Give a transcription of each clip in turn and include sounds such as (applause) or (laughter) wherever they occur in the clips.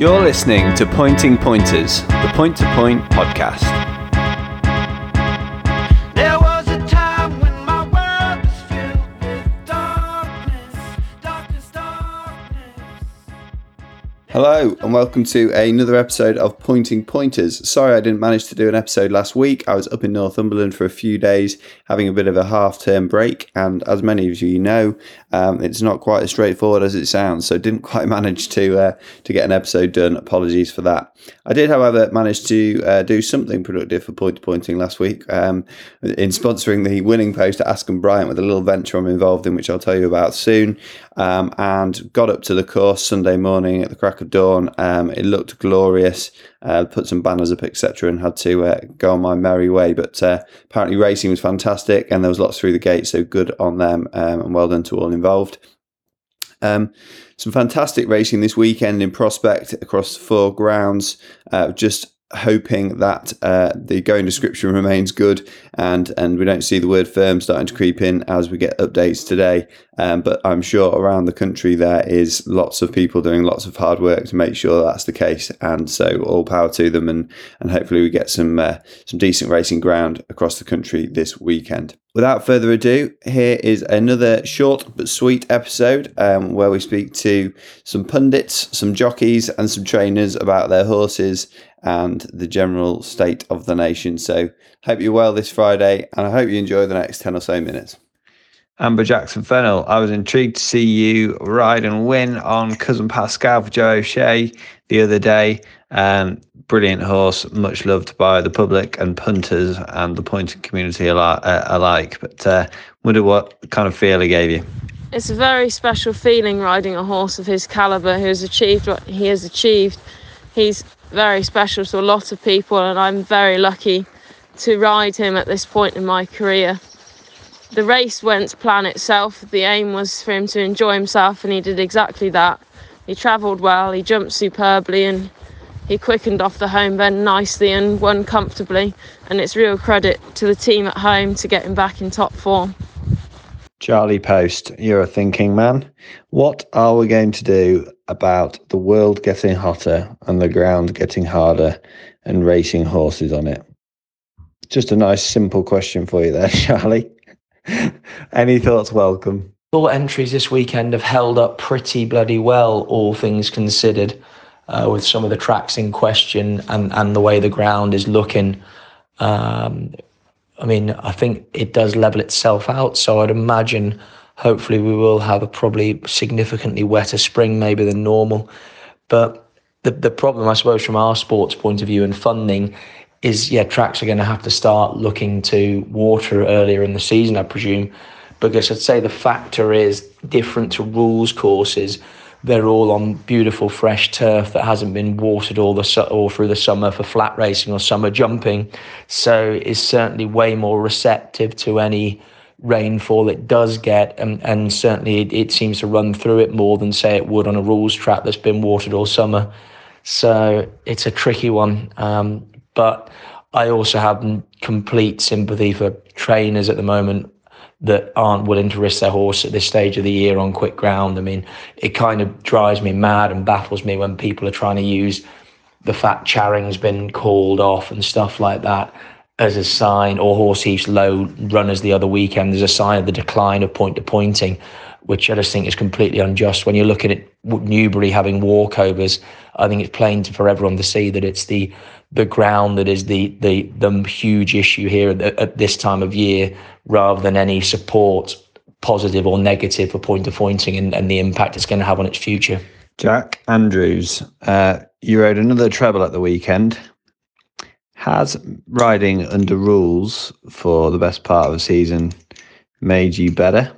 You're listening to Pointing Pointers, the Point to Point podcast. Hello, and welcome to another episode of Pointing Pointers. Sorry I didn't manage to do an episode last week. I was up in Northumberland for a few days having a bit of a half term break, and as many of you know, um, it's not quite as straightforward as it sounds, so didn't (laughs) quite manage to uh, to get an episode done. Apologies for that. I did, however, manage to uh, do something productive for point to pointing last week um, in sponsoring the winning post at Askham Bryan with a little venture I'm involved in, which I'll tell you about soon. Um, and got up to the course Sunday morning at the crack of dawn. Um, it looked glorious. Uh, put some banners up, etc., and had to uh, go on my merry way. But uh, apparently, racing was fantastic, and there was lots through the gate. So good on them, um, and well done to all involved. Um, some fantastic racing this weekend in Prospect across four grounds. Uh, just hoping that uh, the going description (laughs) remains good and and we don't see the word firm starting to creep in as we get updates today. Um, but I'm sure around the country there is lots of people doing lots of hard work to make sure that's the case. And so all power to them, and and hopefully we get some uh, some decent racing ground across the country this weekend. Without further ado, here is another short but sweet episode um, where we speak to some pundits, some jockeys, and some trainers about their horses and the general state of the nation. So, hope you're well this Friday, and I hope you enjoy the next 10 or so minutes. Amber Jackson Fennell, I was intrigued to see you ride and win on Cousin Pascal for Joe O'Shea the other day. Um, brilliant horse, much loved by the public and punters and the pointing community alike. Uh, alike. But uh, wonder what kind of feel he gave you. It's a very special feeling riding a horse of his caliber who has achieved what he has achieved. He's very special to a lot of people, and I'm very lucky to ride him at this point in my career. The race went to plan itself. The aim was for him to enjoy himself, and he did exactly that. He travelled well, he jumped superbly, and he quickened off the home bend nicely and won comfortably. And it's real credit to the team at home to get him back in top form. Charlie Poste, you're a thinking man. What are we going to do about the world getting hotter and the ground getting harder and racing horses on it? Just a nice, simple question for you there, (laughs) Charlie. (laughs) Any thoughts? Welcome. All entries this weekend have held up pretty bloody well, all things considered, uh, with some of the tracks in question and, and the way the ground is looking. Um, I mean, I think it does level itself out. So I'd imagine, hopefully, we will have a probably significantly wetter spring, maybe than normal. But the the problem, I suppose, from our sports point of view and funding, is yeah, tracks are going to have to start looking to water earlier in the season, I presume, because I'd say the factor is different to rules courses. They're all on beautiful fresh turf that hasn't been watered all the su- all through the summer for flat racing or summer jumping, so it's certainly way more receptive to any rainfall it does get, and and certainly it, it seems to run through it more than say it would on a rules track that's been watered all summer. So it's a tricky one, um, but I also have complete sympathy for trainers at the moment that aren't willing to risk their horse at this stage of the year on quick ground. I mean, it kind of drives me mad and baffles me when people are trying to use the fact Charing's been called off and stuff like that as a sign, or Horse Heath's low runners the other weekend as a sign of the decline of point to pointing, which I just think is completely unjust. When you're looking at Newbury having walkovers, I think it's plain for everyone to see that it's the the ground that is the the the huge issue here at, at this time of year, rather than any support, positive or negative, for point to pointing and, and the impact it's going to have on its future. Jack Andrews, uh, you rode another treble at the weekend. Has riding under rules for the best part of the season made you better?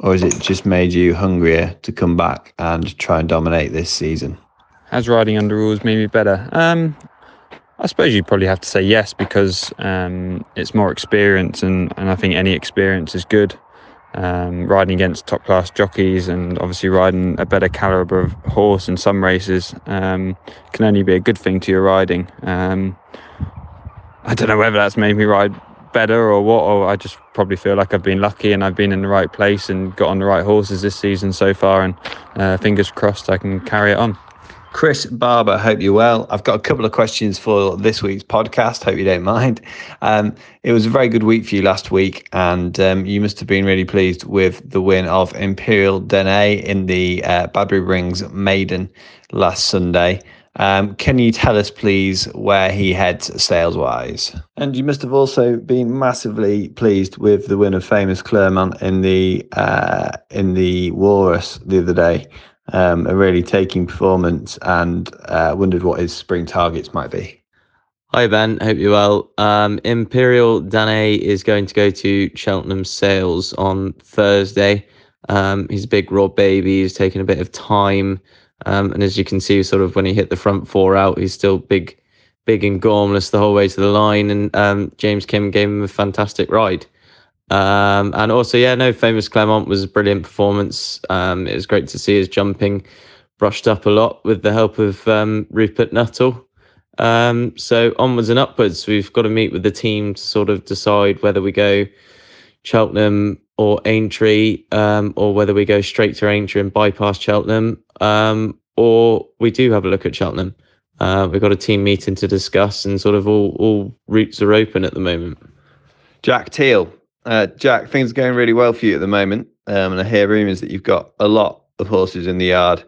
Or has it just made you hungrier to come back and try and dominate this season? Has riding under rules made me better? Um, I suppose you probably have to say yes because um, it's more experience, and, and I think any experience is good. Um, riding against top class jockeys and obviously riding a better caliber of horse in some races um, can only be a good thing to your riding. Um, I don't know whether that's made me ride better or what, or I just probably feel like I've been lucky and I've been in the right place and got on the right horses this season so far, and uh, fingers crossed I can carry it on. Chris Barber, hope you're well. I've got a couple of questions for this week's podcast. Hope you don't mind. Um, it was a very good week for you last week, and um, you must have been really pleased with the win of Imperial Dene in the uh, Badbury Rings Maiden last Sunday. Um, can you tell us, please, where he heads sales wise? And you must have also been massively pleased with the win of famous Clermont in the uh, in the Walrus the other day. Um, a really taking performance, and uh, wondered what his spring targets might be. Hi Ben, hope you're well. Um, Imperial Dane is going to go to Cheltenham Sales on Thursday. Um, he's a big raw baby. He's taken a bit of time, um, and as you can see, sort of when he hit the front four out, he's still big, big and gormless the whole way to the line. And um, James King gave him a fantastic ride. Um, and also, yeah, no, famous Clermont was a brilliant performance. Um, it was great to see his jumping brushed up a lot with the help of um, Rupert Nuttall. Um, so onwards and upwards, we've got to meet with the team to sort of decide whether we go Cheltenham or Aintree, um, or whether we go straight to Aintree and bypass Cheltenham, um, or we do have a look at Cheltenham. Uh, we've got a team meeting to discuss, and sort of all all routes are open at the moment. Jack Teal, uh, Jack, things are going really well for you at the moment, um, and I hear rumours that you've got a lot of horses in the yard.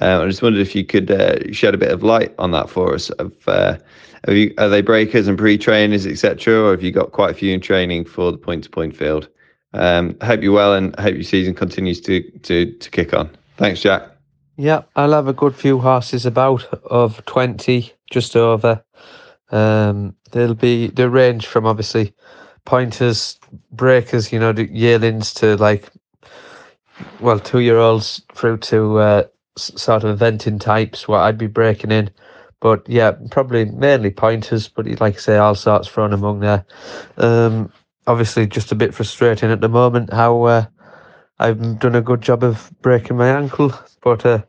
Uh, I just wondered if you could uh, shed a bit of light on that for us. Of, uh, you, are they breakers and pre-trainers, etc., or have you got quite a few in training for the point-to-point field? Um, I hope you're well, and I hope your season continues to to to kick on. Thanks, Jack. Yeah, I'll have a good few horses about of 20, just over. Um, they'll be, they range from obviously pointers, breakers, you know, the yearlings to like, well, two year olds through to uh, sort of eventing types, what I'd be breaking in. But yeah, probably mainly pointers, but like I say, all sorts thrown among there. Um, obviously, just a bit frustrating at the moment how uh, I've done a good job of breaking my ankle, but uh,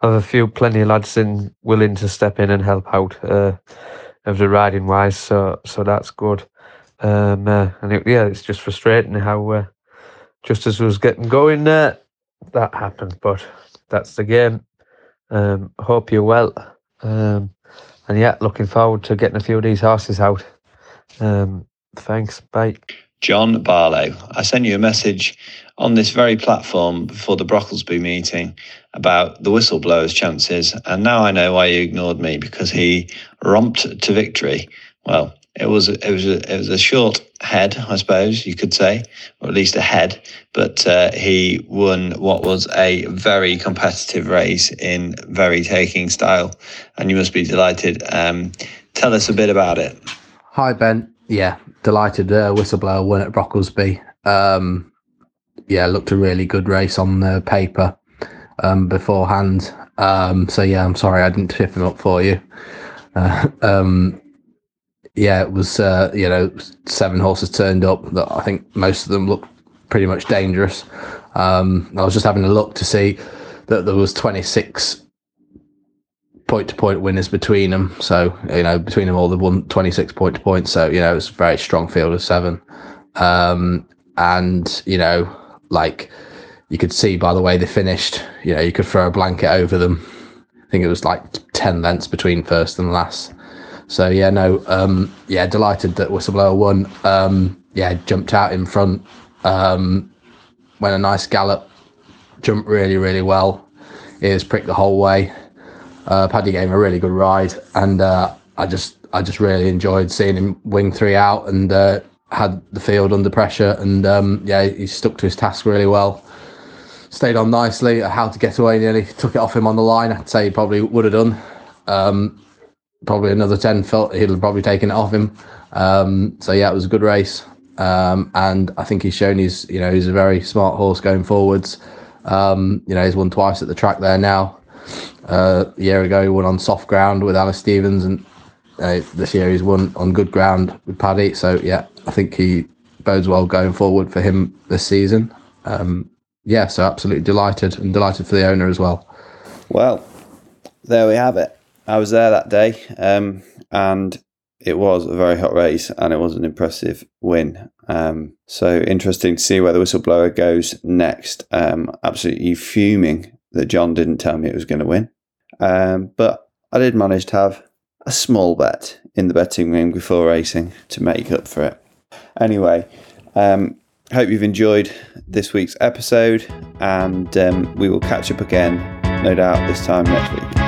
I have a few plenty of lads in willing to step in and help out uh, of the riding wise, so so that's good. Um, uh, and it, yeah, it's just frustrating how uh, just as was getting going there, that happened. But that's the game. Um, hope you're well. Um, and yeah, looking forward to getting a few of these horses out. Um, thanks. Bye. John Barlow. I sent you a message on this very platform before the Brocklesby meeting about the whistleblower's chances, and now I know why you ignored me because he romped to victory. Well, it was it was a, it was a short head, I suppose you could say, or at least a head, but uh, he won what was a very competitive race in very taking style, and you must be delighted. Um, tell us a bit about it. Hi Ben. Yeah, delighted. Uh, whistleblower won at Brocklesby. Um, yeah, looked a really good race on the paper um, beforehand. Um, so yeah, I'm sorry I didn't tip him up for you. Uh, (laughs) um, yeah, it was uh, you know seven horses turned up. That I think most of them looked pretty much dangerous. Um, I was just having a look to see that there was 26 point to point winners between them. So, you know, between them all, they won 26 point to point. So, you know, it's a very strong field of seven. Um, and, you know, like you could see by the way they finished, you know, you could throw a blanket over them. I think it was like 10 lengths between first and last. So, yeah, no, um, yeah, delighted that Whistleblower won. Um, yeah, jumped out in front, um, went a nice gallop, jumped really, really well. Ears pricked the whole way. Uh, Paddy gave him a really good ride, and uh, I just I just really enjoyed seeing him wing three out and uh, had the field under pressure. And um, yeah, he stuck to his task really well. Stayed on nicely. How to get away nearly took it off him on the line. I'd say he probably would have done. Um, probably another ten felt he'd have probably taken it off him. Um, so yeah, it was a good race. Um, and I think he's shown he's you know he's a very smart horse going forwards. Um, you know he's won twice at the track there now. Uh, a year ago, he won on soft ground with Alice Stevens, and uh, this year he's won on good ground with Paddy. So yeah, I think he bodes well going forward for him this season. Um, yeah, so absolutely delighted and delighted for the owner as well. Well, there we have it. I was there that day, um, and it was a very hot race, and it was an impressive win. Um, so interesting to see where the whistleblower goes next. Um, absolutely fuming that John didn't tell me it was going to win. Um, but I did manage to have a small bet in the betting ring before racing to make up for it. Anyway, um, hope you've enjoyed this week's episode, and um, we will catch up again, no doubt, this time next week.